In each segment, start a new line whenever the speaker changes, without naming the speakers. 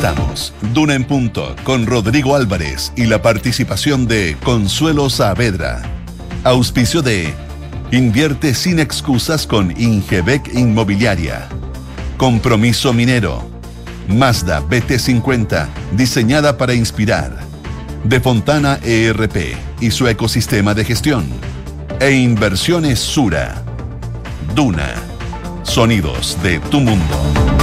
Presentamos Duna en Punto con Rodrigo Álvarez y la participación de Consuelo Saavedra. Auspicio de Invierte sin excusas con Ingebec Inmobiliaria. Compromiso Minero. Mazda BT50, diseñada para inspirar. De Fontana ERP y su ecosistema de gestión. E Inversiones Sura. Duna. Sonidos de tu mundo.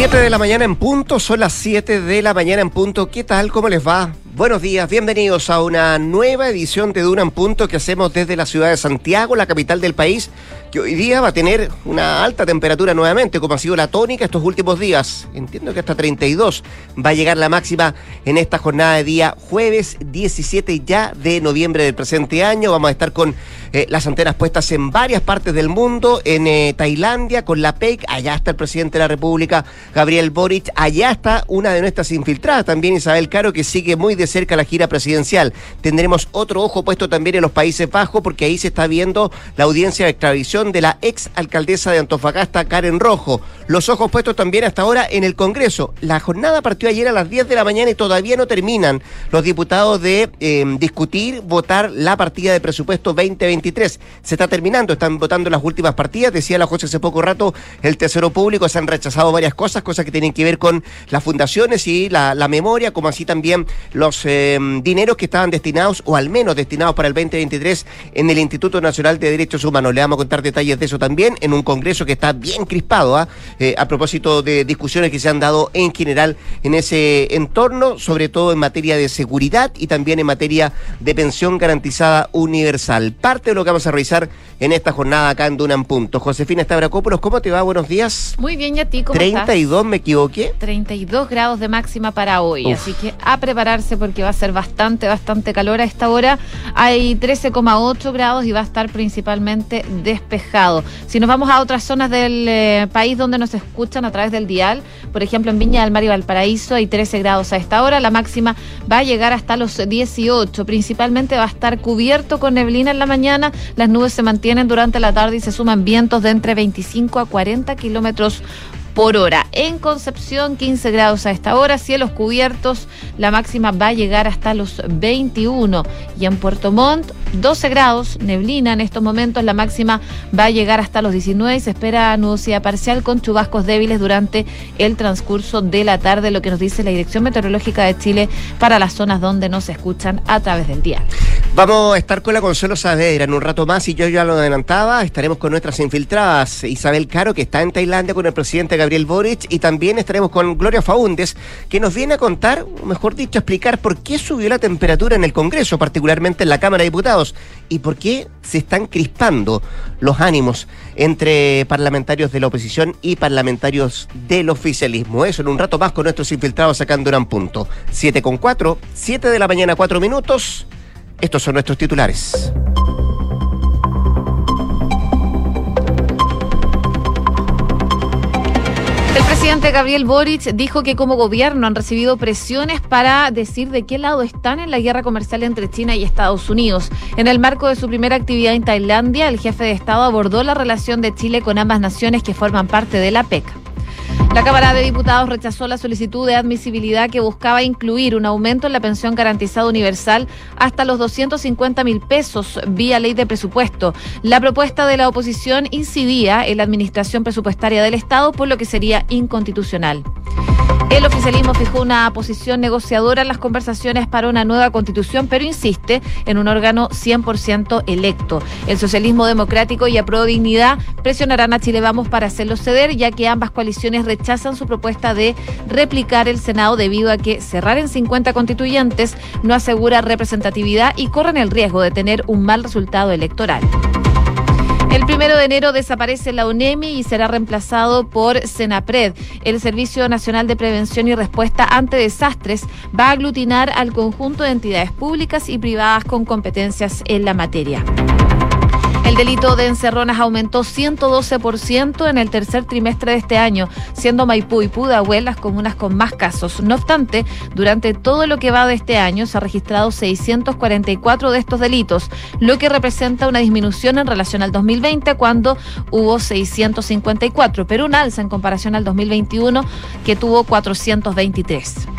7 de la mañana en punto, son las 7 de la mañana en punto. ¿Qué tal? ¿Cómo les va? Buenos días, bienvenidos a una nueva edición de Duna en Punto que hacemos desde la ciudad de Santiago, la capital del país, que hoy día va a tener una alta temperatura nuevamente, como ha sido la tónica estos últimos días. Entiendo que hasta 32 va a llegar la máxima en esta jornada de día jueves 17 ya de noviembre del presente año. Vamos a estar con eh, las antenas puestas en varias partes del mundo, en eh, Tailandia, con la PEC, allá está el presidente de la República, Gabriel Boric, allá está una de nuestras infiltradas también, Isabel Caro, que sigue muy de cerca la gira presidencial. Tendremos otro ojo puesto también en los Países Bajos, porque ahí se está viendo la audiencia de extradición de la ex alcaldesa de Antofagasta, Karen Rojo. Los ojos puestos también hasta ahora en el Congreso. La jornada partió ayer a las 10 de la mañana y todavía no terminan los diputados de eh, discutir, votar la partida de presupuesto 2023. Se está terminando, están votando las últimas partidas. Decía la José hace poco rato, el Tesoro Público se han rechazado varias cosas, cosas que tienen que ver con las fundaciones y la, memoria, como así también los Em, dineros que estaban destinados, o al menos destinados para el 2023, en el Instituto Nacional de Derechos Humanos. Le vamos a contar detalles de eso también en un congreso que está bien crispado, ¿ah? eh, a propósito de discusiones que se han dado en general en ese entorno, sobre todo en materia de seguridad y también en materia de pensión garantizada universal. Parte de lo que vamos a revisar en esta jornada acá en Dunan Punto. Josefina Stavrakopoulos, ¿cómo te va? Buenos días.
Muy bien, ¿y a ti cómo
32, me equivoqué.
32 grados de máxima para hoy, así que a prepararse por que va a ser bastante, bastante calor a esta hora. Hay 13,8 grados y va a estar principalmente despejado. Si nos vamos a otras zonas del eh, país donde nos escuchan a través del dial, por ejemplo en Viña del Mar y Valparaíso hay 13 grados a esta hora, la máxima va a llegar hasta los 18. Principalmente va a estar cubierto con neblina en la mañana, las nubes se mantienen durante la tarde y se suman vientos de entre 25 a 40 kilómetros por hora. En Concepción, 15 grados a esta hora, cielos cubiertos, la máxima va a llegar hasta los 21. Y en Puerto Montt, 12 grados, neblina en estos momentos, la máxima va a llegar hasta los 19 y se espera nubosidad parcial con chubascos débiles durante el transcurso de la tarde, lo que nos dice la Dirección Meteorológica de Chile para las zonas donde nos escuchan a través del día.
Vamos a estar con la Consuelo Saavedra en un rato más y yo ya lo adelantaba, estaremos con nuestras infiltradas, Isabel Caro, que está en Tailandia con el presidente Gabriel Boric, y también estaremos con Gloria Faúndes, que nos viene a contar, mejor dicho, a explicar por qué subió la temperatura en el Congreso, particularmente en la Cámara de Diputados, y por qué se están crispando los ánimos entre parlamentarios de la oposición y parlamentarios del oficialismo. Eso en un rato más con nuestros infiltrados en Durán Punto. 7 con 4, 7 de la mañana, 4 minutos. Estos son nuestros titulares.
El presidente Gabriel Boric dijo que como gobierno han recibido presiones para decir de qué lado están en la guerra comercial entre China y Estados Unidos. En el marco de su primera actividad en Tailandia, el jefe de Estado abordó la relación de Chile con ambas naciones que forman parte de la PEC. La Cámara de Diputados rechazó la solicitud de admisibilidad que buscaba incluir un aumento en la pensión garantizada universal hasta los 250 mil pesos vía ley de presupuesto. La propuesta de la oposición incidía en la administración presupuestaria del Estado, por lo que sería inconstitucional. El oficialismo fijó una posición negociadora en las conversaciones para una nueva constitución, pero insiste en un órgano 100% electo. El socialismo democrático y Apro Dignidad presionarán a Chile Vamos para hacerlo ceder, ya que ambas coaliciones rechazan su propuesta de replicar el Senado debido a que cerrar en 50 constituyentes no asegura representatividad y corren el riesgo de tener un mal resultado electoral. El primero de enero desaparece la UNEMI y será reemplazado por Senapred. El Servicio Nacional de Prevención y Respuesta ante Desastres va a aglutinar al conjunto de entidades públicas y privadas con competencias en la materia. El delito de encerronas aumentó 112% en el tercer trimestre de este año, siendo Maipú y Pudahuel las comunas con más casos. No obstante, durante todo lo que va de este año se ha registrado 644 de estos delitos, lo que representa una disminución en relación al 2020 cuando hubo 654, pero un alza en comparación al 2021 que tuvo 423.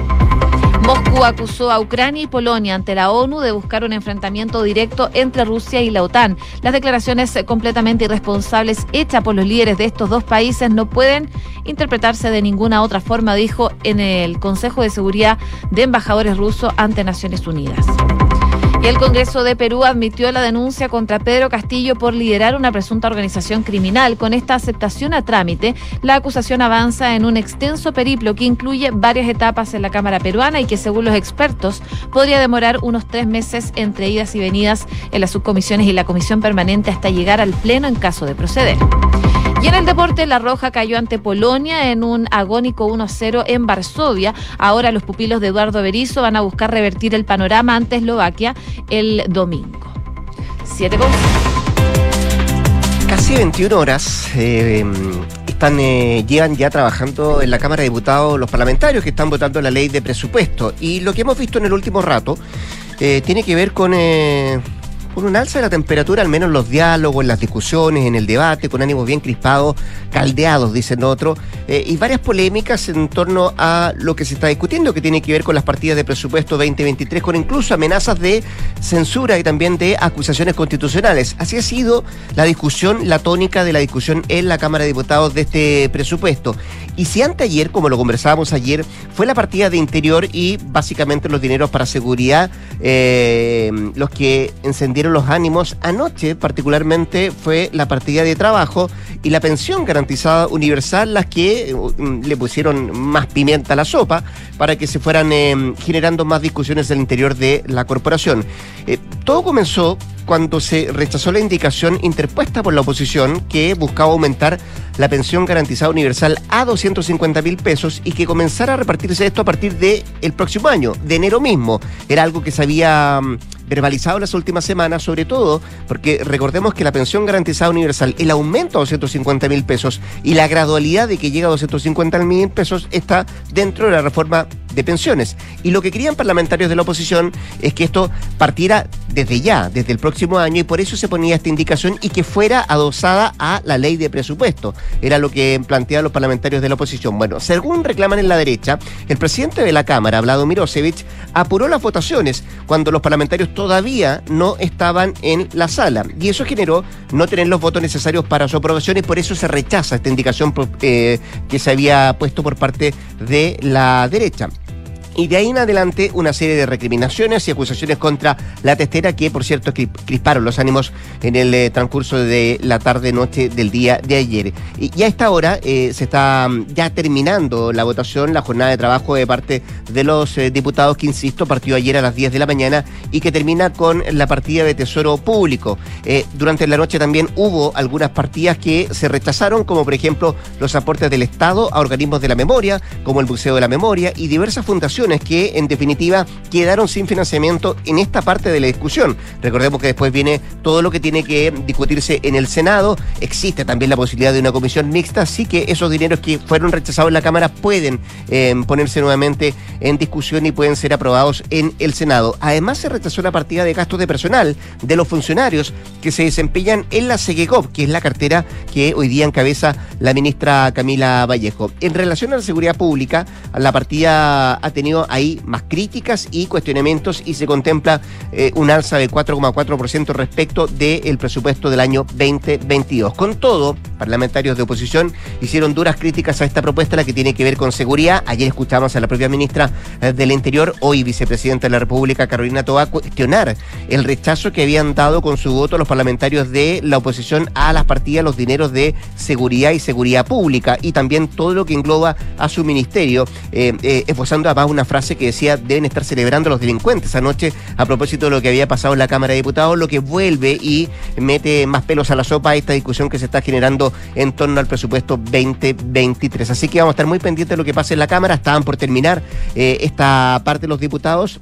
Moscú acusó a Ucrania y Polonia ante la ONU de buscar un enfrentamiento directo entre Rusia y la OTAN. Las declaraciones completamente irresponsables hechas por los líderes de estos dos países no pueden interpretarse de ninguna otra forma, dijo en el Consejo de Seguridad de Embajadores Rusos ante Naciones Unidas. Y el Congreso de Perú admitió la denuncia contra Pedro Castillo por liderar una presunta organización criminal. Con esta aceptación a trámite, la acusación avanza en un extenso periplo que incluye varias etapas en la Cámara peruana y que, según los expertos, podría demorar unos tres meses entre idas y venidas en las subcomisiones y la comisión permanente hasta llegar al Pleno en caso de proceder. Y en el deporte, La Roja cayó ante Polonia en un agónico 1-0 en Varsovia. Ahora los pupilos de Eduardo Berizzo van a buscar revertir el panorama ante Eslovaquia el domingo. 7 con...
Casi 21 horas eh, están, eh, ya trabajando en la Cámara de Diputados los parlamentarios que están votando la ley de presupuesto. Y lo que hemos visto en el último rato eh, tiene que ver con con un alza de la temperatura, al menos en los diálogos, en las discusiones, en el debate, con ánimos bien crispados, caldeados, dicen otros, eh, y varias polémicas en torno a lo que se está discutiendo, que tiene que ver con las partidas de presupuesto 2023, con incluso amenazas de censura y también de acusaciones constitucionales. Así ha sido la discusión, la tónica de la discusión en la Cámara de Diputados de este presupuesto. Y si anteayer, como lo conversábamos ayer, fue la partida de interior y básicamente los dineros para seguridad eh, los que encendieron los ánimos. Anoche, particularmente, fue la partida de trabajo y la pensión garantizada universal las que mm, le pusieron más pimienta a la sopa para que se fueran eh, generando más discusiones al interior de la corporación. Eh, todo comenzó cuando se rechazó la indicación interpuesta por la oposición que buscaba aumentar la pensión garantizada universal a 250 mil pesos y que comenzara a repartirse esto a partir del el próximo año, de enero mismo. Era algo que se había mm, verbalizado en las últimas semanas, sobre todo porque recordemos que la pensión garantizada universal, el aumento a 250 mil pesos y la gradualidad de que llega a 250 mil pesos está dentro de la reforma de pensiones. Y lo que querían parlamentarios de la oposición es que esto partiera desde ya, desde el próximo año, y por eso se ponía esta indicación y que fuera adosada a la ley de presupuesto. Era lo que planteaban los parlamentarios de la oposición. Bueno, según reclaman en la derecha, el presidente de la Cámara, Vladimir Osevich, apuró las votaciones cuando los parlamentarios todavía no estaban en la sala. Y eso generó no tener los votos necesarios para su aprobación y por eso se rechaza esta indicación eh, que se había puesto por parte de la derecha. Y de ahí en adelante una serie de recriminaciones y acusaciones contra la testera que, por cierto, crisparon los ánimos en el eh, transcurso de la tarde-noche del día de ayer. Y, a esta hora eh, se está mm, ya terminando la votación, la jornada de trabajo de parte de los eh, diputados que, insisto, partió ayer a las 10 de la mañana y que termina con la partida de Tesoro Público. durante la noche también hubo algunas partidas que se rechazaron, como por ejemplo los aportes del Estado a organismos de la memoria, como el Museo de la Memoria y diversas fundaciones que en definitiva quedaron sin financiamiento en esta parte de la discusión. Recordemos que después viene todo lo que tiene que discutirse en el Senado. Existe también la posibilidad de una comisión mixta, así que esos dineros que fueron rechazados en la Cámara pueden eh, ponerse nuevamente en discusión y pueden ser aprobados en el Senado. Además se rechazó la partida de gastos de personal de los funcionarios que se desempeñan en la SEGECOP, que es la cartera que hoy día encabeza la ministra Camila Vallejo. En relación a la seguridad pública, la partida ha tenido ahí más críticas y cuestionamientos y se contempla eh, un alza del 4,4% respecto del presupuesto del año 2022. Con todo, parlamentarios de oposición hicieron duras críticas a esta propuesta, la que tiene que ver con seguridad. Ayer escuchamos a la propia ministra eh, del Interior, hoy vicepresidenta de la República, Carolina Toa, cuestionar el rechazo que habían dado con su voto los parlamentarios de la oposición a las partidas, los dineros de seguridad y seguridad pública y también todo lo que engloba a su ministerio, eh, eh esbozando además una frase que decía deben estar celebrando los delincuentes anoche a propósito de lo que había pasado en la Cámara de Diputados, lo que vuelve y mete más pelos a la sopa esta discusión que se está generando en torno al presupuesto 2023. Así que vamos a estar muy pendientes de lo que pase en la Cámara. Estaban por terminar eh, esta parte de los diputados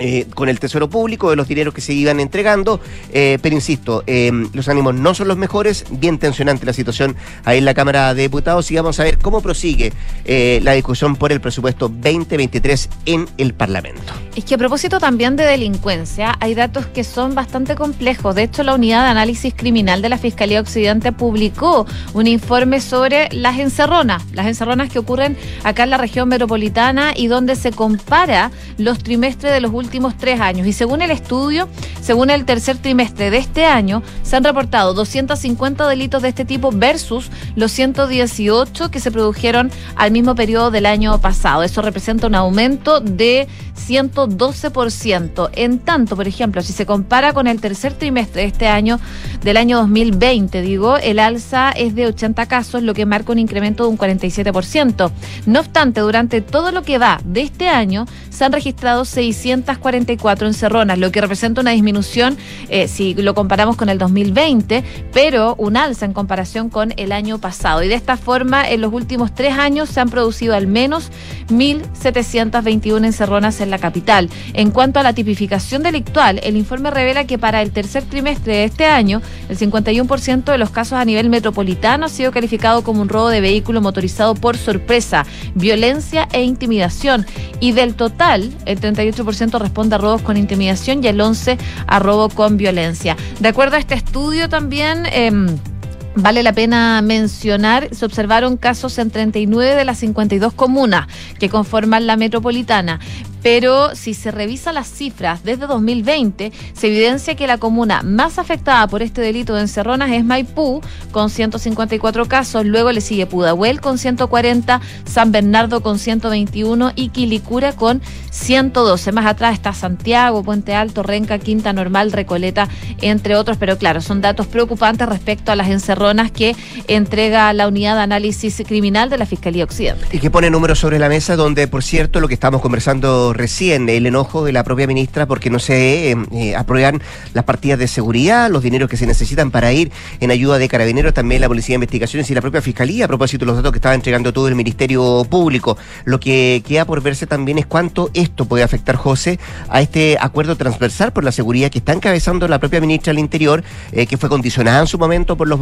eh, con el Tesoro Público, de los dineros que se iban entregando, eh, pero insisto, eh, los ánimos no son los mejores, bien tensionante la situación ahí en la Cámara de Diputados y vamos a ver cómo prosigue la discusión por el presupuesto 2023 en el Parlamento.
Es que a propósito también de delincuencia, hay datos que son bastante complejos. De hecho, la Unidad de Análisis Criminal de la Fiscalía Occidente publicó un informe sobre las encerronas, las encerronas que ocurren acá en la región metropolitana y donde se compara los trimestres de los últimos últimos tres años. Y según el estudio, según el tercer trimestre de este año, se han reportado 250 delitos de este tipo versus los 118 que se produjeron al mismo periodo del año pasado. Eso representa un aumento de 112%. En tanto, por ejemplo, si se compara con el tercer trimestre de este año, del año 2020, digo, el alza es de 80 casos, lo que marca un incremento de un 47%. No obstante, durante todo lo que va de este año, se han registrado 644 encerronas, lo que representa una disminución eh, si lo comparamos con el 2020, pero un alza en comparación con el año pasado. Y de esta forma, en los últimos tres años se han producido al menos 1.721 encerronas en la capital. En cuanto a la tipificación delictual, el informe revela que para el tercer trimestre de este año, el 51% de los casos a nivel metropolitano ha sido calificado como un robo de vehículo motorizado por sorpresa, violencia e intimidación. Y del total, el 38% responde a robos con intimidación y el 11% a robo con violencia. De acuerdo a este estudio también... Em, vale la pena mencionar, se observaron casos en 39 de las 52 comunas que conforman la metropolitana, pero si se revisa las cifras desde 2020, se evidencia que la comuna más afectada por este delito de encerronas es Maipú, con 154 casos, luego le sigue Pudahuel con 140, San Bernardo con 121 y Quilicura con 112. Más atrás está Santiago, Puente Alto, Renca, Quinta Normal, Recoleta, entre otros, pero claro, son datos preocupantes respecto a las encerronas que entrega la Unidad de Análisis Criminal de la Fiscalía Occidente.
Y que pone números sobre la mesa donde, por cierto, lo que estamos conversando recién el enojo de la propia ministra porque no se eh, eh, aprueban las partidas de seguridad, los dineros que se necesitan para ir en ayuda de carabineros, también la Policía de Investigaciones y la propia Fiscalía, a propósito de los datos que estaba entregando todo el Ministerio Público. Lo que queda por verse también es cuánto esto puede afectar, José, a este acuerdo transversal por la seguridad que está encabezando la propia ministra del Interior, eh, que fue condicionada en su momento por los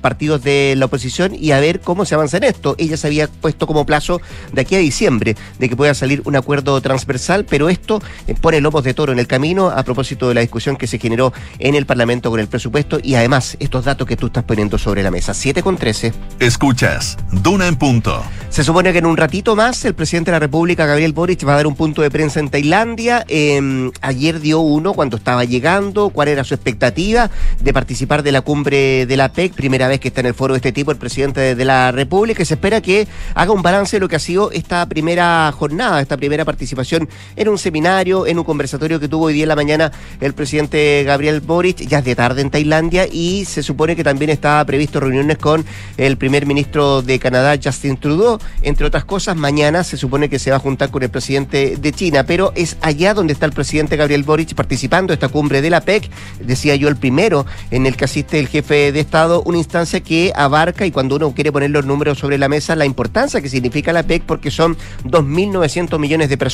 partidos de la oposición y a ver cómo se avanza en esto. Ella se había puesto como plazo de aquí a diciembre de que pueda salir un acuerdo transversal, pero esto eh, pone lomos de toro en el camino a propósito de la discusión que se generó en el Parlamento con el presupuesto y además estos datos que tú estás poniendo sobre la mesa. 7 con 13.
Escuchas, Duna en punto.
Se supone que en un ratito más el presidente de la República, Gabriel Boric, va a dar un punto de prensa en Tailandia. Em, ayer dio uno cuando estaba llegando, cuál era su expectativa de participar de la cumbre de la PEC, primera vez que está en el foro de este tipo el presidente de la República, y se espera que haga un balance de lo que ha sido esta primera jornada, esta primera participación participación en un seminario, en un conversatorio que tuvo hoy día en la mañana el presidente Gabriel Boric, ya es de tarde en Tailandia, y se supone que también estaba previsto reuniones con el primer ministro de Canadá, Justin Trudeau. Entre otras cosas, mañana se supone que se va a juntar con el presidente de China, pero es allá donde está el presidente Gabriel Boric participando esta cumbre de la PEC, decía yo el primero en el que asiste el jefe de Estado, una instancia que abarca, y cuando uno quiere poner los números sobre la mesa, la importancia que significa la PEC, porque son 2.900 millones de personas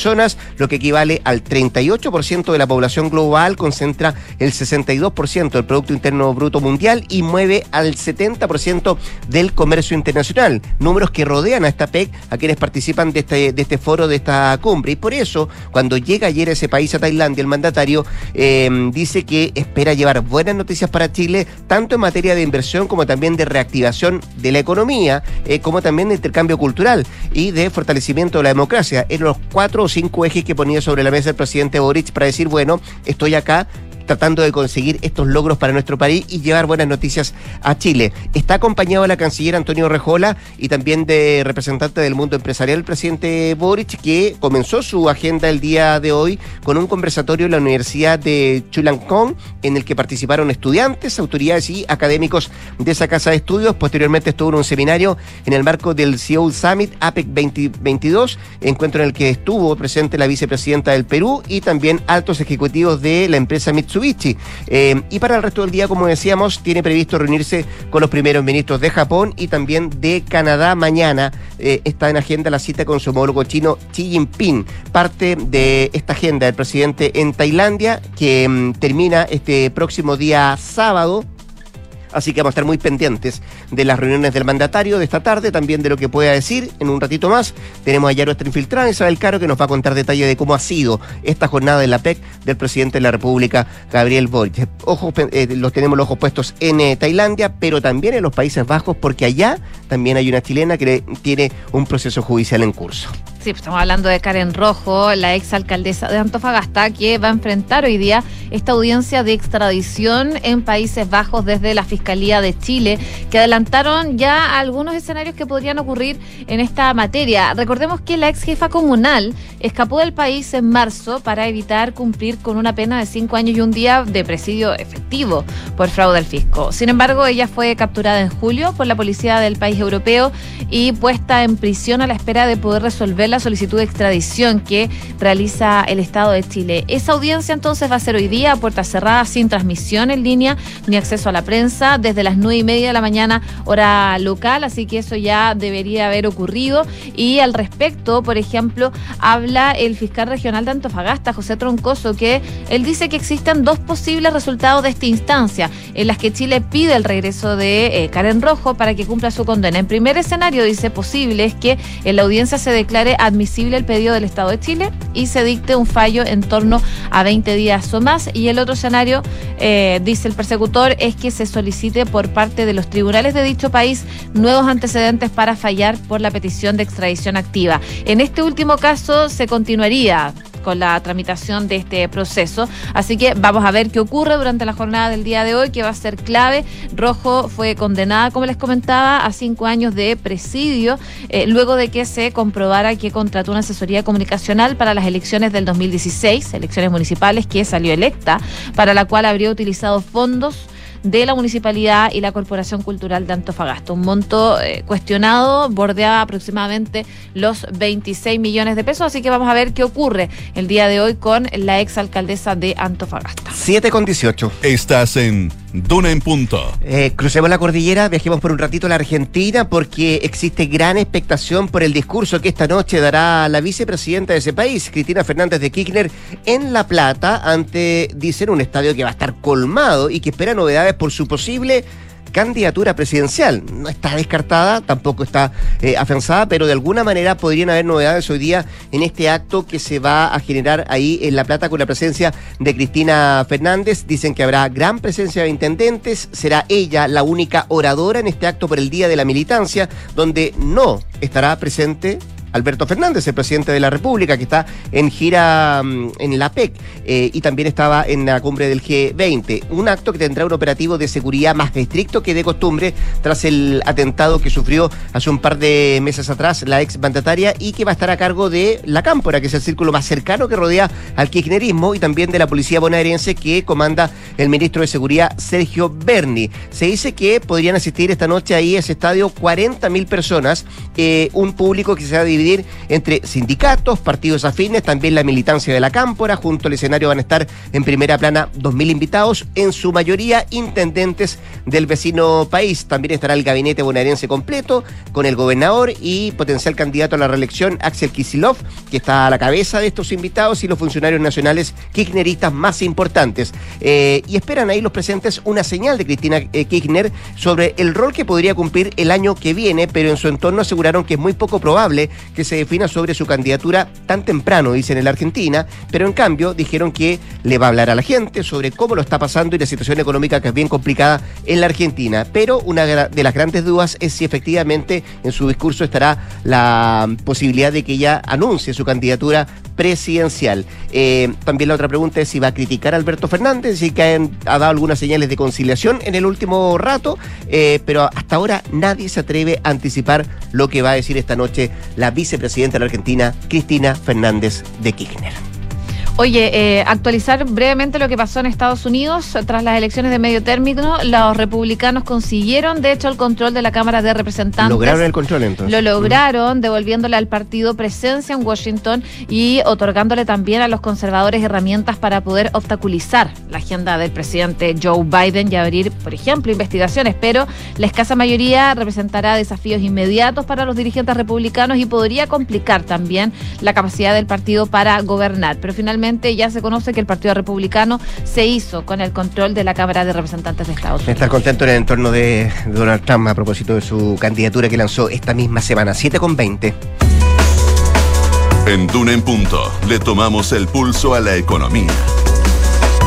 lo que equivale al 38% de la población global, concentra el 62% del Producto Interno Bruto Mundial y mueve al 70% del comercio internacional. Números que rodean a esta PEC, a quienes participan de este, de este foro, de esta cumbre. Y por eso, cuando llega ayer ese país, a Tailandia, el mandatario em, dice que espera llevar buenas noticias para Chile, tanto en materia de inversión como también de reactivación de la economía, eh, como también de intercambio cultural y de fortalecimiento de la democracia. En los cuatro cinco ejes que ponía sobre la mesa el presidente Boric para decir, bueno, estoy acá tratando de conseguir estos logros para nuestro país y llevar buenas noticias a Chile. Está acompañado la canciller Antonio Rejola y también de representante del mundo empresarial, el presidente Boric, que comenzó su agenda el día de hoy con un conversatorio en la Universidad de Chulalongkorn, en el que participaron estudiantes, autoridades y académicos de esa casa de estudios. Posteriormente estuvo en un seminario en el marco del Seoul Summit APEC 2022, encuentro en el que estuvo presente la vicepresidenta del Perú y también altos ejecutivos de la empresa Mitsubishi Eh, y para el resto del día, como decíamos, tiene previsto reunirse con los primeros ministros de Japón y también de Canadá mañana. Eh, está en agenda la cita con su homólogo chino Xi Jinping, parte de esta agenda del presidente en Tailandia, que mm, termina este próximo día sábado Así que vamos a estar muy pendientes de las reuniones del mandatario de esta tarde, también de lo que pueda decir en un ratito más. Tenemos a nuestra infiltrada, Isabel Caro, que nos va a contar detalles de cómo ha sido esta jornada de la PEC del presidente de la República, Gabriel Boric. Ojos, eh, los tenemos los ojos puestos en eh, Tailandia, pero también en los Países Bajos, porque allá también hay una chilena que tiene un proceso judicial en curso.
Sí, pues estamos hablando de Karen Rojo, la ex alcaldesa de Antofagasta, que va a enfrentar hoy día esta audiencia de extradición en Países Bajos desde la Fiscalía de Chile, que adelantaron ya algunos escenarios que podrían ocurrir en esta materia. Recordemos que la ex jefa comunal escapó del país en marzo para evitar cumplir con una pena de cinco años y un día de presidio efectivo por fraude al fisco. Sin embargo, ella fue capturada en julio por la policía del país europeo y puesta en prisión a la espera de poder resolver la solicitud de extradición que realiza el Estado de Chile. Esa audiencia entonces va a ser hoy día a puertas cerradas, sin transmisión en línea ni acceso a la prensa, desde las nueve y media de la mañana, hora local, así que eso ya debería haber ocurrido. Y al respecto, por ejemplo, habla el fiscal regional de Antofagasta, José Troncoso, que él dice que existen dos posibles resultados de esta instancia, en las que Chile pide el regreso de eh, Karen Rojo para que cumpla su condena. En primer escenario, dice posible, es que en la audiencia se declare admisible el pedido del Estado de Chile y se dicte un fallo en torno a 20 días o más. Y el otro escenario, eh, dice el persecutor, es que se solicite por parte de los tribunales de dicho país nuevos antecedentes para fallar por la petición de extradición activa. En este último caso se continuaría con la tramitación de este proceso. Así que vamos a ver qué ocurre durante la jornada del día de hoy, que va a ser clave. Rojo fue condenada, como les comentaba, a cinco años de presidio, eh, luego de que se comprobara que contrató una asesoría comunicacional para las elecciones del 2016, elecciones municipales, que salió electa, para la cual habría utilizado fondos de la municipalidad y la Corporación Cultural de Antofagasta. Un monto eh, cuestionado, bordeaba aproximadamente los 26 millones de pesos, así que vamos a ver qué ocurre el día de hoy con la ex alcaldesa de Antofagasta.
7 con 18.
Estás en Duna en punto.
Eh, crucemos la cordillera, viajemos por un ratito a la Argentina porque existe gran expectación por el discurso que esta noche dará la vicepresidenta de ese país, Cristina Fernández de Kirchner, en La Plata, ante, dicen, un estadio que va a estar colmado y que espera novedades por su posible candidatura presidencial. No está descartada, tampoco está eh, afianzada, pero de alguna manera podrían haber novedades hoy día en este acto que se va a generar ahí en La Plata con la presencia de Cristina Fernández. Dicen que habrá gran presencia de intendentes, será ella la única oradora en este acto por el Día de la Militancia, donde no estará presente Alberto Fernández, el presidente de la República, que está en gira mm, en la PEC eh, y también estaba en la cumbre del G20. Un acto que tendrá un operativo de seguridad más estricto que de costumbre tras el atentado que sufrió hace un par de meses atrás la ex mandataria y que va a estar a cargo de la Cámpora, que es el círculo más cercano que rodea al kirchnerismo y también de la policía bonaerense que comanda el ministro de Seguridad Sergio Berni. Se dice que podrían asistir esta noche ahí a ese estadio 40 mil personas, eh, un público que se ha dividido entre sindicatos, partidos afines, también la militancia de la Cámpora. Junto al escenario van a estar en primera plana 2.000 invitados, en su mayoría intendentes del vecino país. También estará el gabinete bonaerense completo con el gobernador y potencial candidato a la reelección Axel Kisilov, que está a la cabeza de estos invitados y los funcionarios nacionales kirchneristas más importantes. Eh, y esperan ahí los presentes una señal de Cristina eh, Kirchner sobre el rol que podría cumplir el año que viene, pero en su entorno aseguraron que es muy poco probable que se defina sobre su candidatura tan temprano, dicen en la Argentina, pero en cambio dijeron que le va a hablar a la gente sobre cómo lo está pasando y la situación económica que es bien complicada en la Argentina. Pero una de las grandes dudas es si efectivamente en su discurso estará la posibilidad de que ella anuncie su candidatura presidencial. Eh, también la otra pregunta es si va a criticar a Alberto Fernández, si que ha dado algunas señales de conciliación en el último rato, eh, pero hasta ahora nadie se atreve a anticipar lo que va a decir esta noche la vicepresidenta de la Argentina, Cristina Fernández de Kirchner.
Oye, eh, actualizar brevemente lo que pasó en Estados Unidos. Tras las elecciones de medio término, los republicanos consiguieron, de hecho, el control de la Cámara de Representantes.
Lograron el control entonces.
Lo lograron, devolviéndole al partido presencia en Washington y otorgándole también a los conservadores herramientas para poder obstaculizar la agenda del presidente Joe Biden y abrir, por ejemplo, investigaciones. Pero la escasa mayoría representará desafíos inmediatos para los dirigentes republicanos y podría complicar también la capacidad del partido para gobernar. Pero finalmente ya se conoce que el Partido Republicano se hizo con el control de la Cámara de Representantes de Estados Unidos.
Estar contento en el entorno de Donald Trump a propósito de su candidatura que lanzó esta misma semana, 7 con 20.
En Duna en Punto le tomamos el pulso a la economía.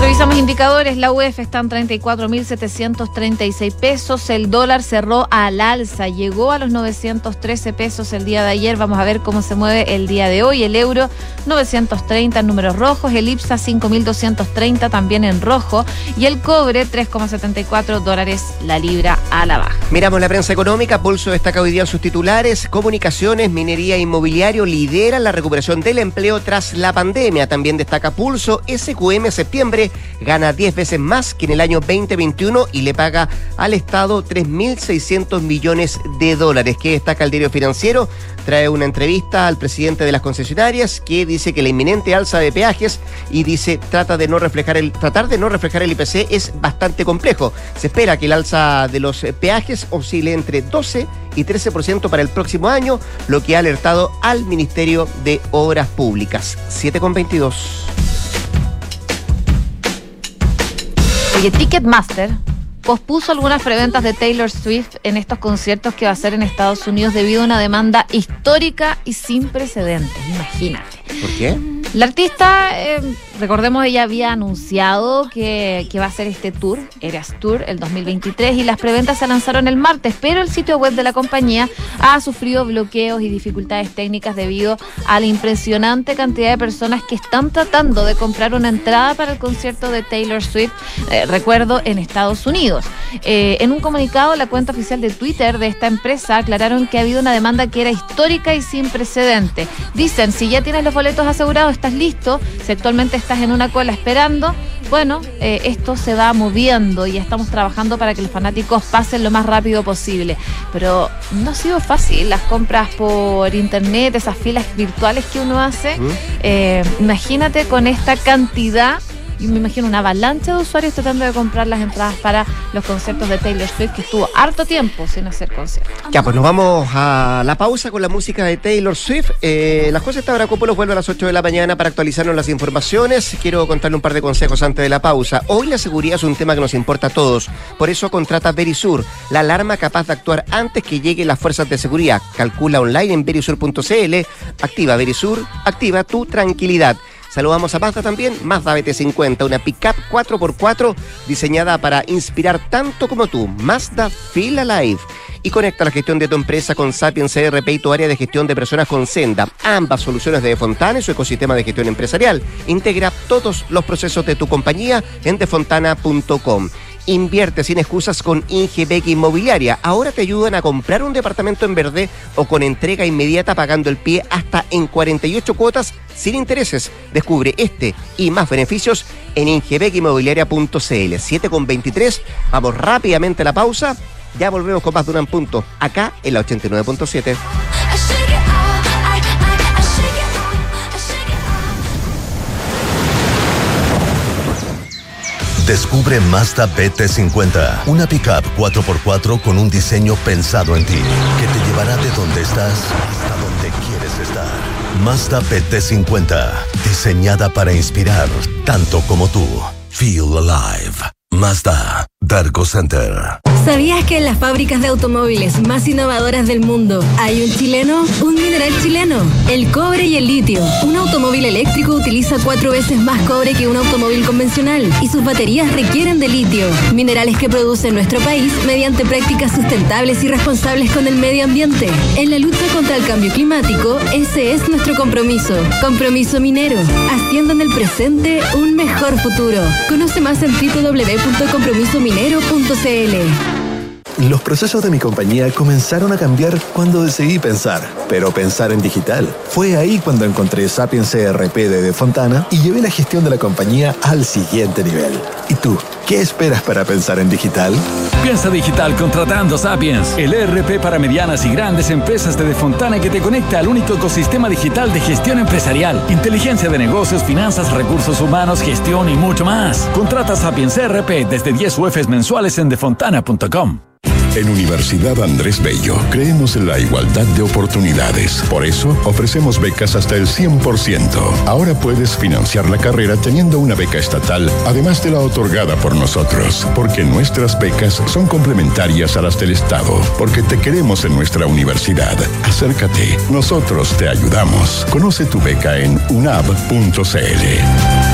Revisamos indicadores, la UEF está en 34.736 pesos, el dólar cerró al alza, llegó a los 913 pesos el día de ayer, vamos a ver cómo se mueve el día de hoy, el euro 930 en números rojos, el IPSA 5.230 también en rojo. Y el cobre 3,74 dólares la libra a la baja.
Miramos la prensa económica, Pulso destaca hoy día en sus titulares, comunicaciones, minería e inmobiliario lideran la recuperación del empleo tras la pandemia, también destaca Pulso, SQM septiembre gana 10 veces más que en el año 2021 y le paga al Estado 3.600 millones de dólares. ¿Qué destaca el diario financiero? Trae una entrevista al presidente de las concesionarias que dice que la inminente alza de peajes y dice trata de no reflejar el, tratar de no reflejar el IPC es bastante complejo. Se espera que el alza de los peajes oscile entre 12 y 13% para el próximo año, lo que ha alertado al Ministerio de Obras Públicas. 7,22.
Oye, Ticketmaster pospuso algunas preventas de Taylor Swift en estos conciertos que va a hacer en Estados Unidos debido a una demanda histórica y sin precedentes. Imagínate.
¿Por qué?
La artista, eh, recordemos, ella había anunciado que, que, va a hacer este tour, Eras Tour, el 2023, y las preventas se lanzaron el martes, pero el sitio web de la compañía ha sufrido bloqueos y dificultades técnicas debido a la impresionante cantidad de personas que están tratando de comprar una entrada para el concierto de Taylor Swift, eh, recuerdo, en Estados Unidos. Eh, en un comunicado, la cuenta oficial de Twitter de esta empresa aclararon que ha habido una demanda que era histórica y sin precedente. Dicen, si ya tienes los boletos asegurados, estás listo, si actualmente estás en una cola esperando, bueno, eh, esto se va moviendo y estamos trabajando para que los fanáticos pasen lo más rápido posible. Pero no ha sido fácil las compras por internet, esas filas virtuales que uno hace.
¿Mm?
Eh, imagínate con esta cantidad y me imagino una avalancha de usuarios tratando de comprar las entradas para los conciertos de Taylor Swift, que estuvo harto tiempo sin hacer conciertos.
Ya, pues nos vamos a la pausa con la música de Taylor Swift. Eh, la José Tabracópolos vuelve a las 8 de la mañana para actualizarnos las informaciones. Quiero contarle un par de consejos antes de la pausa. Hoy la seguridad es un tema que nos importa a todos. Por eso contrata Verisur, la alarma capaz de actuar antes que lleguen las fuerzas de seguridad. Calcula online en verisur.cl. Activa Verisur, activa tu tranquilidad. Saludamos a Mazda también, Mazda BT50, una pickup 4x4 diseñada para inspirar tanto como tú. Mazda Feel Alive. Y conecta la gestión de tu empresa con Sapiens CRP y tu área de gestión de personas con Senda. Ambas soluciones de Fontana y su ecosistema de gestión empresarial. Integra todos los procesos de tu compañía en defontana.com. Invierte sin excusas con Ingebec Inmobiliaria. Ahora te ayudan a comprar un departamento en verde o con entrega inmediata pagando el pie hasta en 48 cuotas sin intereses. Descubre este y más beneficios en ingebecinmobiliaria.cl. 7,23. Vamos rápidamente a la pausa. Ya volvemos con más de un punto. Acá en la 89.7.
Descubre Mazda BT50, una pickup 4x4 con un diseño pensado en ti, que te llevará de donde estás hasta donde quieres estar. Mazda BT50, diseñada para inspirar tanto como tú. Feel alive. Mazda, Darko Center.
¿Sabías que en las fábricas de automóviles más innovadoras del mundo hay un chileno? Un mineral chileno, el cobre y el litio. Un automóvil eléctrico utiliza cuatro veces más cobre que un automóvil convencional y sus baterías requieren de litio, minerales que produce nuestro país mediante prácticas sustentables y responsables con el medio ambiente. En la lucha contra el cambio climático, ese es nuestro compromiso. Compromiso minero, haciendo en el presente un mejor futuro. Conoce más en www.compromisominero.cl.
Los procesos de mi compañía comenzaron a cambiar cuando decidí pensar, pero pensar en digital. Fue ahí cuando encontré Sapiens CRP de De Fontana y llevé la gestión de la compañía al siguiente nivel. ¿Y tú? ¿Qué esperas para pensar en digital?
Piensa digital contratando Sapiens, el ERP para medianas y grandes empresas de De Fontana que te conecta al único ecosistema digital de gestión empresarial, inteligencia de negocios, finanzas, recursos humanos, gestión y mucho más. Contrata Sapiens ERP desde 10 UFs mensuales en defontana.com.
En Universidad Andrés Bello creemos en la igualdad de oportunidades. Por eso ofrecemos becas hasta el 100%. Ahora puedes financiar la carrera teniendo una beca estatal, además de la otorgada por nosotros, porque nuestras becas son complementarias a las del Estado, porque te queremos en nuestra universidad. Acércate, nosotros te ayudamos. Conoce tu beca en unab.cl.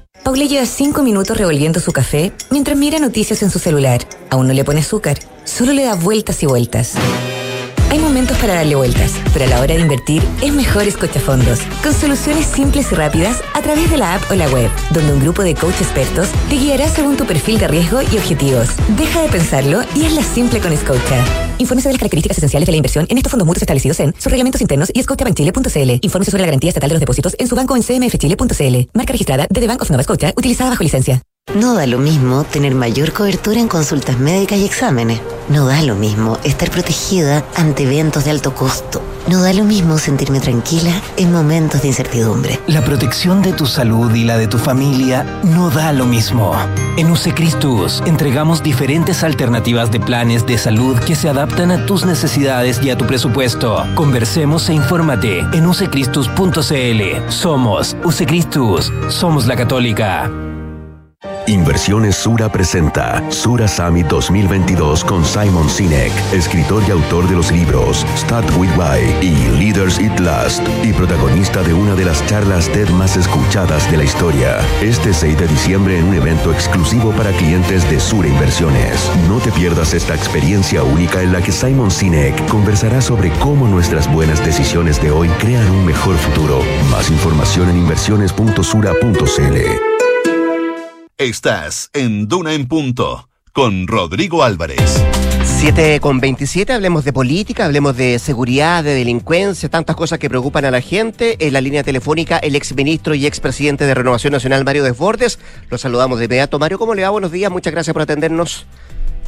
Paula lleva cinco minutos revolviendo su café mientras mira noticias en su celular. Aún no le pone azúcar, solo le da vueltas y vueltas. Hay momentos para darle vueltas, pero a la hora de invertir es mejor fondos, con soluciones simples y rápidas a través de la app o la web, donde un grupo de coach expertos te guiará según tu perfil de riesgo y objetivos. Deja de pensarlo y hazla simple con Scotia. Infórmese de las características esenciales de la inversión en estos fondos mutuos establecidos en sus reglamentos internos y scotiabankchile.cl. Infórmese sobre la garantía estatal de los depósitos en su banco en cmfchile.cl. Marca registrada de The Bank of Nova Scotia, utilizada bajo licencia.
No da lo mismo tener mayor cobertura en consultas médicas y exámenes. No da lo mismo estar protegida ante eventos de alto costo. No da lo mismo sentirme tranquila en momentos de incertidumbre.
La protección de tu salud y la de tu familia no da lo mismo. En Usecristus entregamos diferentes alternativas de planes de salud que se adaptan a tus necesidades y a tu presupuesto. Conversemos e infórmate en usecristus.cl. Somos Usecristus. Somos la Católica.
Inversiones Sura presenta Sura Summit 2022 con Simon Sinek, escritor y autor de los libros Start With Why y Leaders It Last y protagonista de una de las charlas TED más escuchadas de la historia. Este 6 de diciembre en un evento exclusivo para clientes de Sura Inversiones. No te pierdas esta experiencia única en la que Simon Sinek conversará sobre cómo nuestras buenas decisiones de hoy crean un mejor futuro. Más información en inversiones.sura.cl.
Estás en Duna en Punto con Rodrigo Álvarez.
7 con 27, hablemos de política, hablemos de seguridad, de delincuencia, tantas cosas que preocupan a la gente. En la línea telefónica, el exministro y expresidente de Renovación Nacional, Mario Desbordes. Lo saludamos de inmediato. Mario, ¿cómo le va? Buenos días, muchas gracias por atendernos.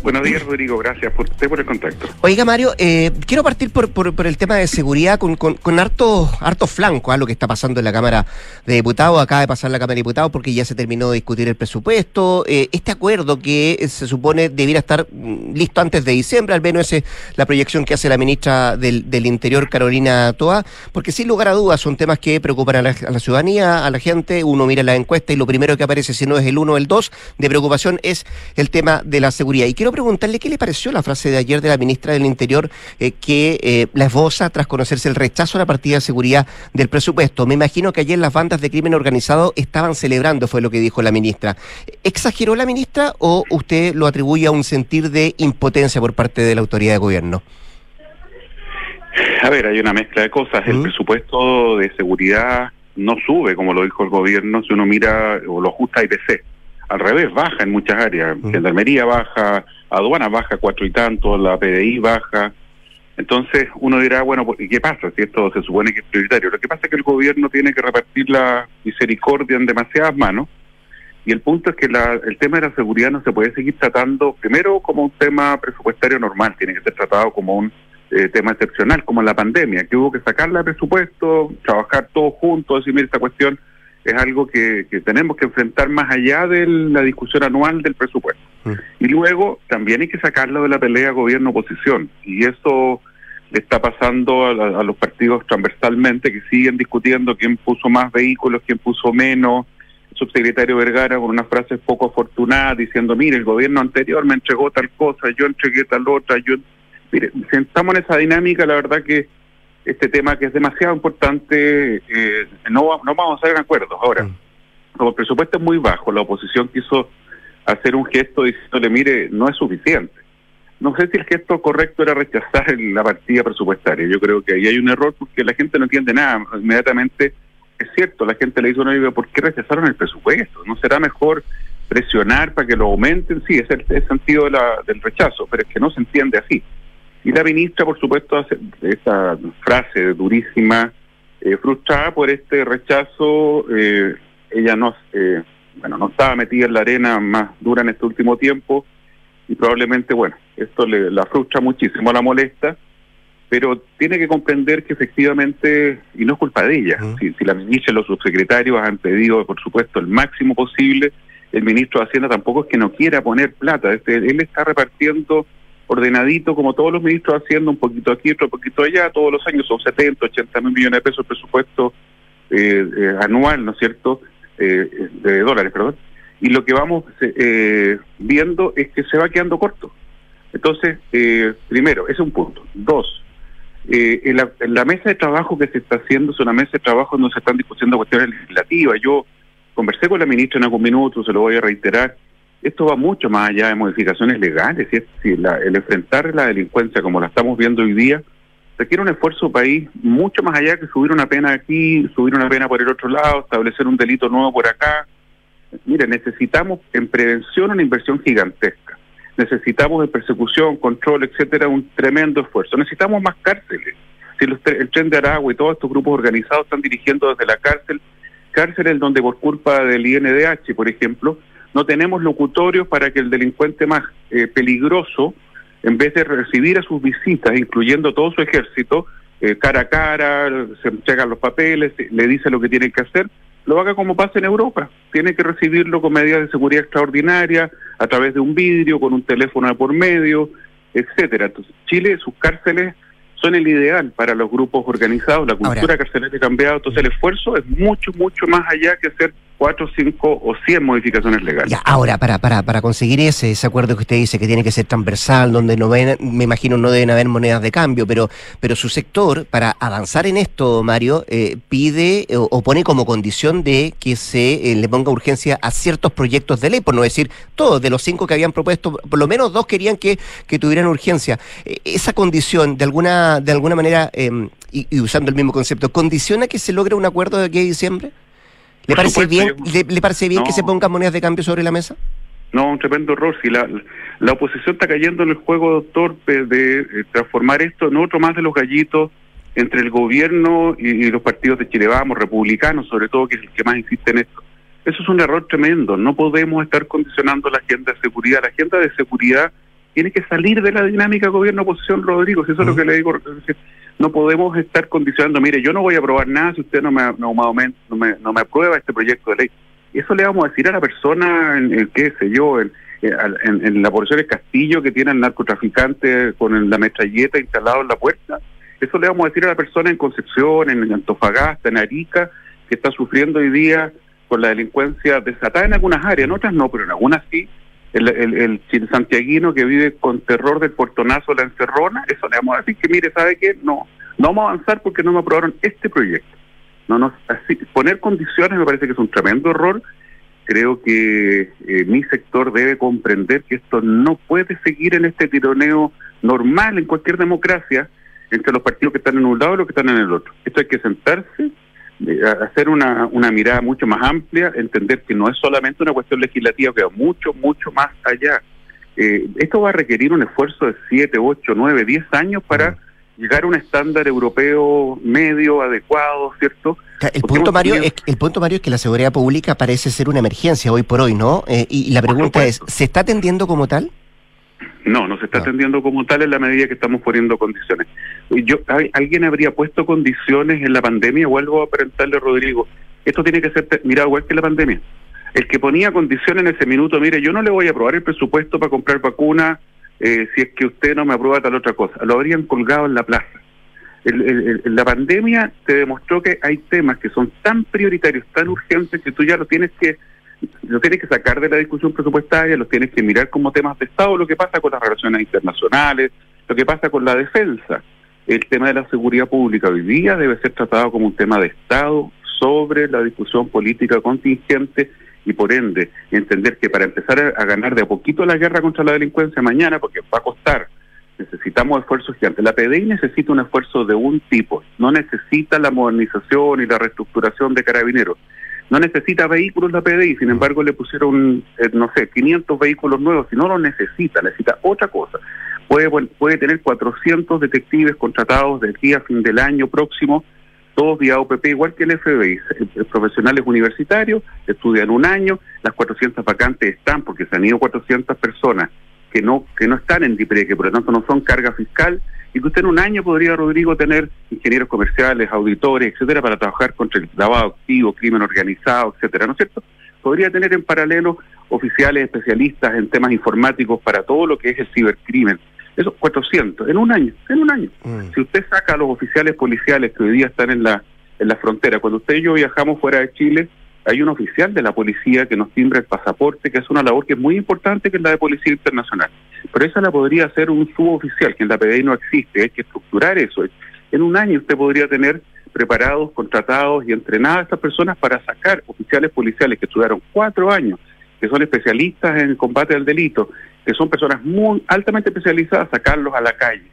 Buenos días, Rodrigo. Gracias por por el contacto.
Oiga, Mario, eh, quiero partir por, el tema de seguridad con, con, harto, harto flanco a lo que está pasando en la Cámara de Diputados. Acaba de pasar la Cámara de Diputados porque ya se terminó de discutir el presupuesto. Eh, este acuerdo que se supone debiera estar mm, listo antes de diciembre, al menos es la proyección que hace la ministra del, Interior, Carolina Toa, porque sin lugar a dudas son temas que preocupan a la, a la ciudadanía, a la gente. Uno mira la encuesta y lo primero que aparece, si no es el uno o el dos de preocupación, es el tema de la seguridad. Y quiero preguntarle qué le pareció la frase de ayer de la ministra del Interior eh, que eh, la esboza tras conocerse el rechazo a la partida de seguridad del presupuesto. Me imagino que ayer las bandas de crimen organizado estaban celebrando, fue lo que dijo la ministra. ¿Exageró la ministra o usted lo atribuye a un sentir de impotencia por parte de la autoridad de gobierno?
A ver, hay una mezcla de cosas. El presupuesto de seguridad no sube, como lo dijo el gobierno, si uno mira o lo ajusta a IPC al revés, baja en muchas áreas. Gendarmería baja, aduana baja cuatro y tanto, la PDI baja. Entonces uno dirá, bueno, ¿y qué pasa si esto se supone que es prioritario? Lo que pasa es que el gobierno tiene que repartir la misericordia en demasiadas manos y el punto es que la, el tema de la seguridad no se puede seguir tratando primero como un tema presupuestario normal, tiene que ser tratado como un eh, tema excepcional, como en la pandemia, que hubo que sacarla de presupuesto, trabajar todos juntos, decir, mira, esta cuestión es algo que, tenemos que enfrentar más allá de la discusión anual del presupuesto. Mm. Y luego también hay que sacarlo de la pelea gobierno-oposición. Y eso le está pasando a, los partidos transversalmente que siguen discutiendo quién puso más vehículos, quién puso menos. El subsecretario Vergara con una frase poco afortunada diciendo, mire, el gobierno anterior me entregó tal cosa, yo entregué tal otra. yo Mire, si estamos en esa dinámica, la verdad que este tema que es demasiado importante, eh, no, no vamos a hacer acuerdos. Ahora, como el presupuesto es muy bajo, la oposición quiso hacer un gesto diciéndole, mire, no es suficiente. No sé si el gesto correcto era rechazar la partida presupuestaria. Yo creo que ahí hay un error porque la gente no entiende nada. Inmediatamente, es cierto, la gente le dice, no, ¿por qué rechazaron el presupuesto? ¿No será mejor presionar para que lo aumenten? Sí, ese es el, el sentido de la- del rechazo, pero es que no se entiende así. Y la ministra, por supuesto, hace esa frase durísima, eh, frustrada por este rechazo. eh, ella no, eh, bueno, no estaba metida en la arena más dura en este último tiempo y probablemente, bueno, esto le, la frustra muchísimo, la molesta, pero tiene que comprender que efectivamente, y no es culpa de ella, si, si la ministra y los subsecretarios han pedido, por supuesto, el máximo posible, el ministro de Hacienda tampoco es que no quiera poner plata, este, él está repartiendo ordenadito como todos los ministros haciendo un poquito aquí, otro poquito allá, todos los años son 70, 80 mil millones de pesos el presupuesto eh, eh, anual, ¿no es cierto?, eh, de dólares, perdón. Y lo que vamos eh, viendo es que se va quedando corto. Entonces, primero, ese es un punto. Dos, la, la mesa de trabajo que se está haciendo es una mesa de trabajo donde se están discutiendo cuestiones legislativas. Yo conversé con la ministra en algún minuto, se lo voy a reiterar. Esto va mucho más allá de modificaciones legales. Es, si la- el enfrentar la delincuencia como la estamos viendo hoy día requiere un esfuerzo país mucho más allá que subir una pena aquí, subir una pena por el otro lado, establecer un delito nuevo por acá. Mire, necesitamos en prevención una inversión gigantesca. Necesitamos en persecución, control, etcétera, un tremendo esfuerzo. Necesitamos más cárceles. Si los el tren de Aragua y todos estos grupos organizados están dirigiendo desde la cárcel, cárceles donde por culpa del INDH, por ejemplo, no tenemos locutorios para que el delincuente más eh, peligroso, en vez de recibir a sus visitas, incluyendo todo su ejército, eh, cara a cara, se entregan los papeles, le dice lo que tiene que hacer, lo haga como pasa en Europa. Tiene que recibirlo con medidas de seguridad extraordinarias, a través de un vidrio, con un teléfono de por medio, etcétera. Entonces, Chile, sus cárceles son el ideal para los grupos organizados, la cultura carcelaria ha cambiado, entonces el esfuerzo es mucho, mucho más allá que hacer cuatro, cinco o cien modificaciones legales.
Ya, ahora, para, para, para conseguir ese, ese acuerdo que usted dice que tiene que ser transversal, donde no ven, me imagino no deben haber monedas de cambio, pero, pero su sector, para avanzar en esto, Mario, eh, pide o, o pone como condición de que se eh, le ponga urgencia a ciertos proyectos de ley, por no decir todos, de los cinco que habían propuesto, por lo menos dos querían que, que tuvieran urgencia. Eh, esa condición, de alguna, de alguna manera, eh, y, y usando el mismo concepto, ¿condiciona que se logre un acuerdo de aquí a diciembre? ¿Le parece
supuesto,
bien,
yo-
le, le parece bien que
No.
se pongan monedas de cambio sobre la mesa?
No, un tremendo error. Si la, la oposición está cayendo en el juego torpe de eh, transformar esto en otro más de los gallitos entre el gobierno y, y los partidos de Chile Vamos, republicanos sobre todo, que es el que más insiste en esto. Eso es un error tremendo. No podemos estar condicionando la agenda de seguridad. La agenda de seguridad tiene que salir de la dinámica gobierno-oposición, Rodrigo. Si eso es lo que le digo. No podemos estar condicionando, mire, yo no voy a aprobar nada si usted no me, no, no me, aprueba este proyecto de ley. Eso le vamos a decir a la persona, en, qué sé yo, en, en, en la porción del Castillo que tiene al narcotraficante con la metralleta instalado en la puerta. Eso le vamos a decir a la persona en Concepción, en Antofagasta, en Arica, que está sufriendo hoy día con la delincuencia desatada en algunas áreas, en otras no, pero en algunas sí. El, el, el chil- santiaguino que vive con terror del portonazo la encerrona, eso le vamos a decir que, mire, ¿sabe qué? No, no vamos a avanzar porque no me aprobaron este proyecto. No, no, así, poner condiciones me parece que es un tremendo error. Creo que eh, mi sector debe comprender que esto no puede seguir en este tironeo normal en cualquier democracia entre los partidos que están en un lado y los que están en el otro. Esto hay que sentarse, hacer una, una mirada mucho más amplia, entender que no es solamente una cuestión legislativa, que va mucho, mucho más allá. Eh, esto va a requerir un esfuerzo de 7, 8, 9, 10 años para llegar a un estándar europeo medio, adecuado, ¿cierto?
El punto, Mario, es, el punto, Mario, es que la seguridad pública parece ser una emergencia hoy por hoy, ¿no? Eh, y, y la pregunta es, ¿se está atendiendo como tal?
No, no se está atendiendo como tal en la medida que estamos poniendo condiciones. Yo, ¿hay- ¿Alguien habría puesto condiciones en la pandemia? Vuelvo a preguntarle a Rodrigo. Esto tiene que ser mirado igual que la pandemia. El que ponía condiciones en ese minuto, mire, yo no le voy a aprobar el presupuesto para comprar vacunas eh, si es que usted no me aprueba tal otra cosa. Lo habrían colgado en la plaza. El- el- el- la pandemia te demostró que hay temas que son tan prioritarios, tan urgentes, que tú ya los tienes que lo tienes que sacar de la discusión presupuestaria, los tienes que mirar como temas de Estado, lo que pasa con las relaciones internacionales, lo que pasa con la defensa. el tema de la seguridad pública hoy día debe ser tratado como un tema de Estado sobre la discusión política contingente y por ende entender que para empezar a ganar de a poquito la guerra contra la delincuencia mañana, porque va a costar, necesitamos esfuerzos gigantes. La PDI necesita un esfuerzo de un tipo, no necesita la modernización y la reestructuración de carabineros. No necesita vehículos la PDI, sin embargo le pusieron, eh, no sé, 500 vehículos nuevos, si no lo necesita, necesita otra cosa. Puede, puede tener 400 detectives contratados de aquí a fin del año próximo, todos vía OPP, igual que el FBI, profesionales universitarios, estudian un año, las 400 vacantes están porque se han ido 400 personas que no que no están en DIPRE, que por lo tanto no son carga fiscal, y que usted en un año podría, Rodrigo, tener ingenieros comerciales, auditores, etcétera, para trabajar contra el lavado activo, crimen organizado, etcétera, ¿no es cierto? Podría tener en paralelo oficiales especialistas en temas informáticos para todo lo que es el cibercrimen. Eso, 400, en un año, en un año. Si usted saca a los oficiales policiales que hoy día están en la, en la frontera, cuando usted y yo viajamos fuera de Chile, hay un oficial de la policía que nos timbra el pasaporte, que es una labor que es muy importante, que es la de Policía Internacional. Pero esa la podría hacer un suboficial, que en la PDI no existe, hay que estructurar eso. En un año usted podría tener preparados, contratados y entrenadas a estas personas para sacar oficiales policiales que estudiaron cuatro años, que son especialistas en combate al delito, que son personas muy altamente especializadas, sacarlos a la calle.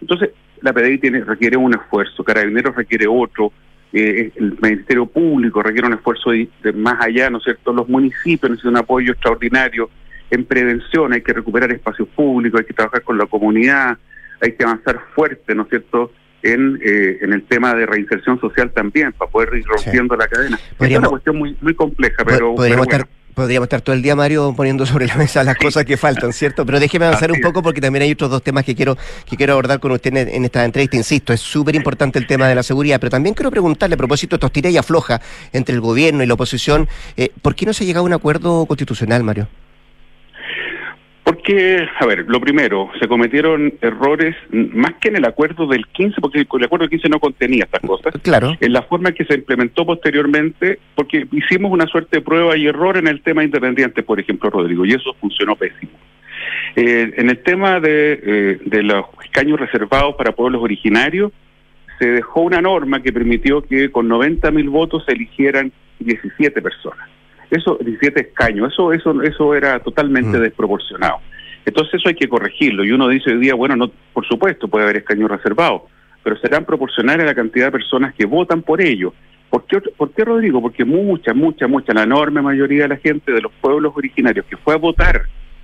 Entonces, la PDI tiene, requiere un esfuerzo, Carabineros requiere otro, eh, el Ministerio Público requiere un esfuerzo de, más allá, ¿no es cierto? Los municipios necesitan un apoyo extraordinario en prevención, hay que recuperar espacios públicos, hay que trabajar con la comunidad, hay que avanzar fuerte, ¿no es cierto?, en, eh, en el tema de reinserción social también, para poder ir rompiendo la cadena. Es una cuestión muy, muy compleja, pero...
Podríamos estar podríamos estar todo el día, Mario, poniendo sobre la mesa las cosas que faltan, ¿cierto? Pero déjeme avanzar un poco porque también hay otros dos temas que quiero, que quiero abordar con usted en, esta entrevista. Insisto, es súper importante el tema de la seguridad, pero también quiero preguntarle a propósito de estos tira y afloja entre el gobierno y la oposición, eh, ¿por qué no se ha llegado a un acuerdo constitucional, Mario?
Porque, a ver, lo primero, se cometieron errores más que en el acuerdo del 15, porque el acuerdo del 15 no contenía estas cosas.
Claro.
En la forma en que se implementó posteriormente, porque hicimos una suerte de prueba y error en el tema independiente, por ejemplo, Rodrigo, y eso funcionó pésimo. Eh, en el tema de, eh, de los escaños reservados para pueblos originarios, se dejó una norma que permitió que con 90 mil votos se eligieran 17 personas. Eso, 17 escaños, eso, eso, eso era totalmente mm. desproporcionado. Entonces eso hay que corregirlo. Y uno dice hoy día, bueno, no, por supuesto puede haber escaños reservados, pero serán proporcionales a la cantidad de personas que votan por ello. ¿Por qué, ¿Por qué, Rodrigo? Porque mucha, mucha, mucha, la enorme mayoría de la gente de los pueblos originarios que fue a votar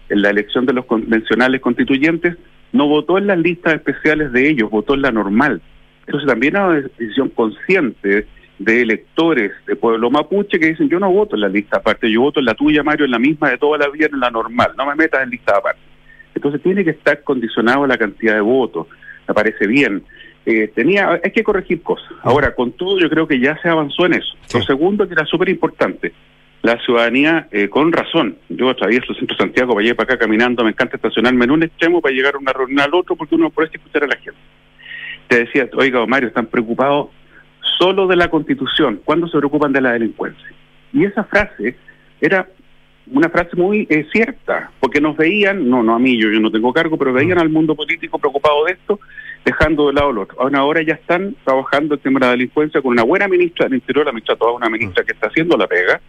en la elección de los convencionales constituyentes no votó en las listas especiales de ellos, votó en la normal. Entonces también era una decisión consciente de electores de pueblo mapuche que dicen yo no voto en la lista aparte, yo voto en la tuya, Mario, en la misma de toda la vida, en la normal, no me metas en lista aparte. Entonces tiene que estar condicionado a la cantidad de votos, me parece bien. Eh, tenía, hay que corregir cosas. Ahora, con todo, yo creo que ya se avanzó en eso. Lo segundo, que era súper importante, la ciudadanía, eh, con razón, yo atravieso el centro de Santiago para allá para acá caminando, me encanta estacionarme en un extremo para llegar a una reunión al otro, porque uno puede escuchar a la gente. Te decía, oiga, Mario, están preocupados solo de la Constitución, cuando se preocupan de la delincuencia. Y esa frase era una frase muy eh, cierta, porque nos veían, no, no a mí, yo, yo no tengo cargo, pero veían al mundo político preocupado de esto, dejando de lado lo otro. Ahora ya están trabajando el tema de la delincuencia con una buena ministra del Interior, la ministra toda una ministra que está haciendo la pega,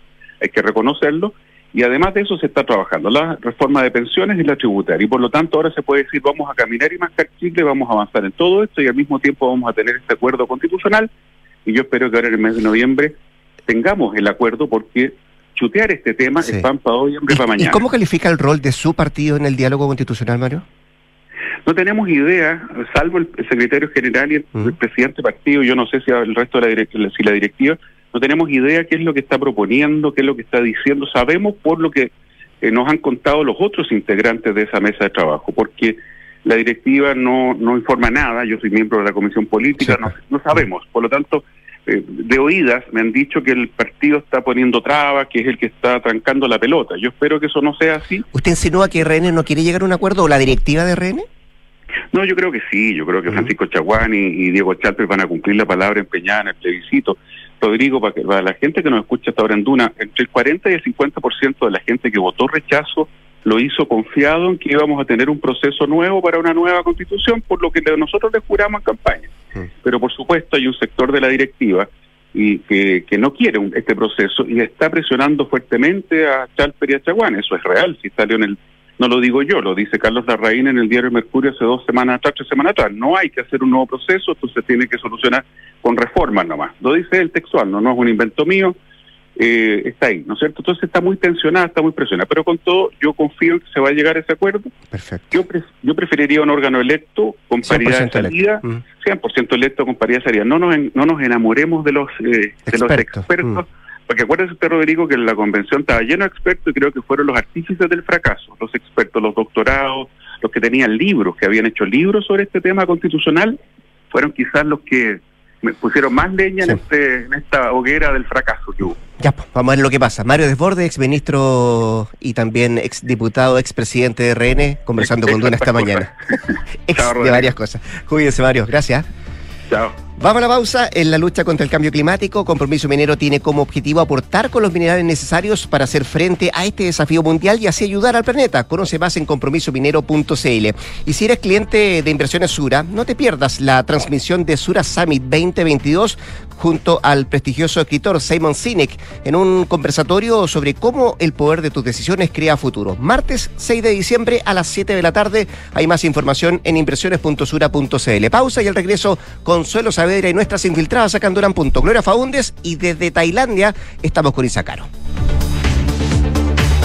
hay que reconocerlo, y además de eso se está trabajando la reforma de pensiones y la tributaria. Y por lo tanto ahora se puede decir vamos a caminar y mascar chicle, vamos a avanzar en todo esto y al mismo tiempo vamos a tener este acuerdo constitucional y yo espero que ahora en el mes de noviembre tengamos el acuerdo porque chutear este tema es pan para hoy y hambre para mañana.
¿Y cómo califica el rol de su partido en el diálogo constitucional, Mario?
No tenemos idea, salvo el, secretario general y el, presidente del partido, yo no sé si el resto de la, directiva, si la directiva, no tenemos idea qué es lo que está proponiendo, qué es lo que está diciendo. Sabemos por lo que eh, nos han contado los otros integrantes de esa mesa de trabajo, porque la directiva no, no informa nada, yo soy miembro de la comisión política, no, no sabemos, por lo tanto eh, de oídas me han dicho que el partido está poniendo trabas, que es el que está trancando la pelota. Yo espero que eso no sea así.
¿Usted insinúa que RN no quiere llegar a un acuerdo o la directiva de RN?
No, yo creo que sí, yo creo que Francisco Chaguán y, Diego Chalpes van a cumplir la palabra empeñada en el plebiscito. Rodrigo, para, que, para la gente que nos escucha hasta ahora en Duna, entre el 40 y el 50% de la gente que votó rechazo lo hizo confiado en que íbamos a tener un proceso nuevo para una nueva constitución, por lo que nosotros le juramos en campaña. Pero por supuesto hay un sector de la directiva y que, no quiere un- este proceso y está presionando fuertemente a Chalper y a Chaguán. Eso es real, si salió en el... No lo digo yo, lo dice Carlos Larraín en el diario Mercurio hace dos semanas atrás, tres semanas atrás. No hay que hacer un nuevo proceso, esto se tiene que solucionar con reformas nomás. Lo dice el textual, no, no es un invento mío, eh, está ahí, ¿no es cierto? Entonces está muy tensionada, está muy presionada, pero con todo yo confío en que se va a llegar a ese acuerdo.
Perfecto.
Yo, pre- yo preferiría un órgano electo con paridad de
100% electo.
salida, 100% electo con paridad de salida. No nos, en- no nos enamoremos de los, eh, de los
Expertos.
expertos, porque acuérdese usted, Rodrigo, que la convención estaba lleno de expertos y creo que fueron los artífices del fracaso, los expertos, los doctorados, los que tenían libros, que habían hecho libros sobre este tema constitucional, fueron quizás los que me pusieron más leña en, este, en esta hoguera del fracaso que hubo.
Ya, pues, vamos a ver lo que pasa. Mario Desbordes, exministro y también exdiputado, expresidente de RN, conversando con Duna esta mañana. Ex de varias cosas. Cuídense, Mario. Gracias.
Chao.
Vamos a la pausa. En la lucha contra el cambio climático, Compromiso Minero tiene como objetivo aportar con los minerales necesarios para hacer frente a este desafío mundial y así ayudar al planeta. Conoce más en compromisominero.cl. Y si eres cliente de Inversiones Sura, no te pierdas la transmisión de Sura Summit 2022 junto al prestigioso escritor Simon Sinek en un conversatorio sobre cómo el poder de tus decisiones crea futuro. Martes 6 de diciembre a las 7 de la tarde. Hay más información en inversiones.sura.cl. Pausa y al regreso Consuelo Y nuestras infiltradas sacando un punto. Gloria Faúndes y desde Tailandia estamos con Isacaro.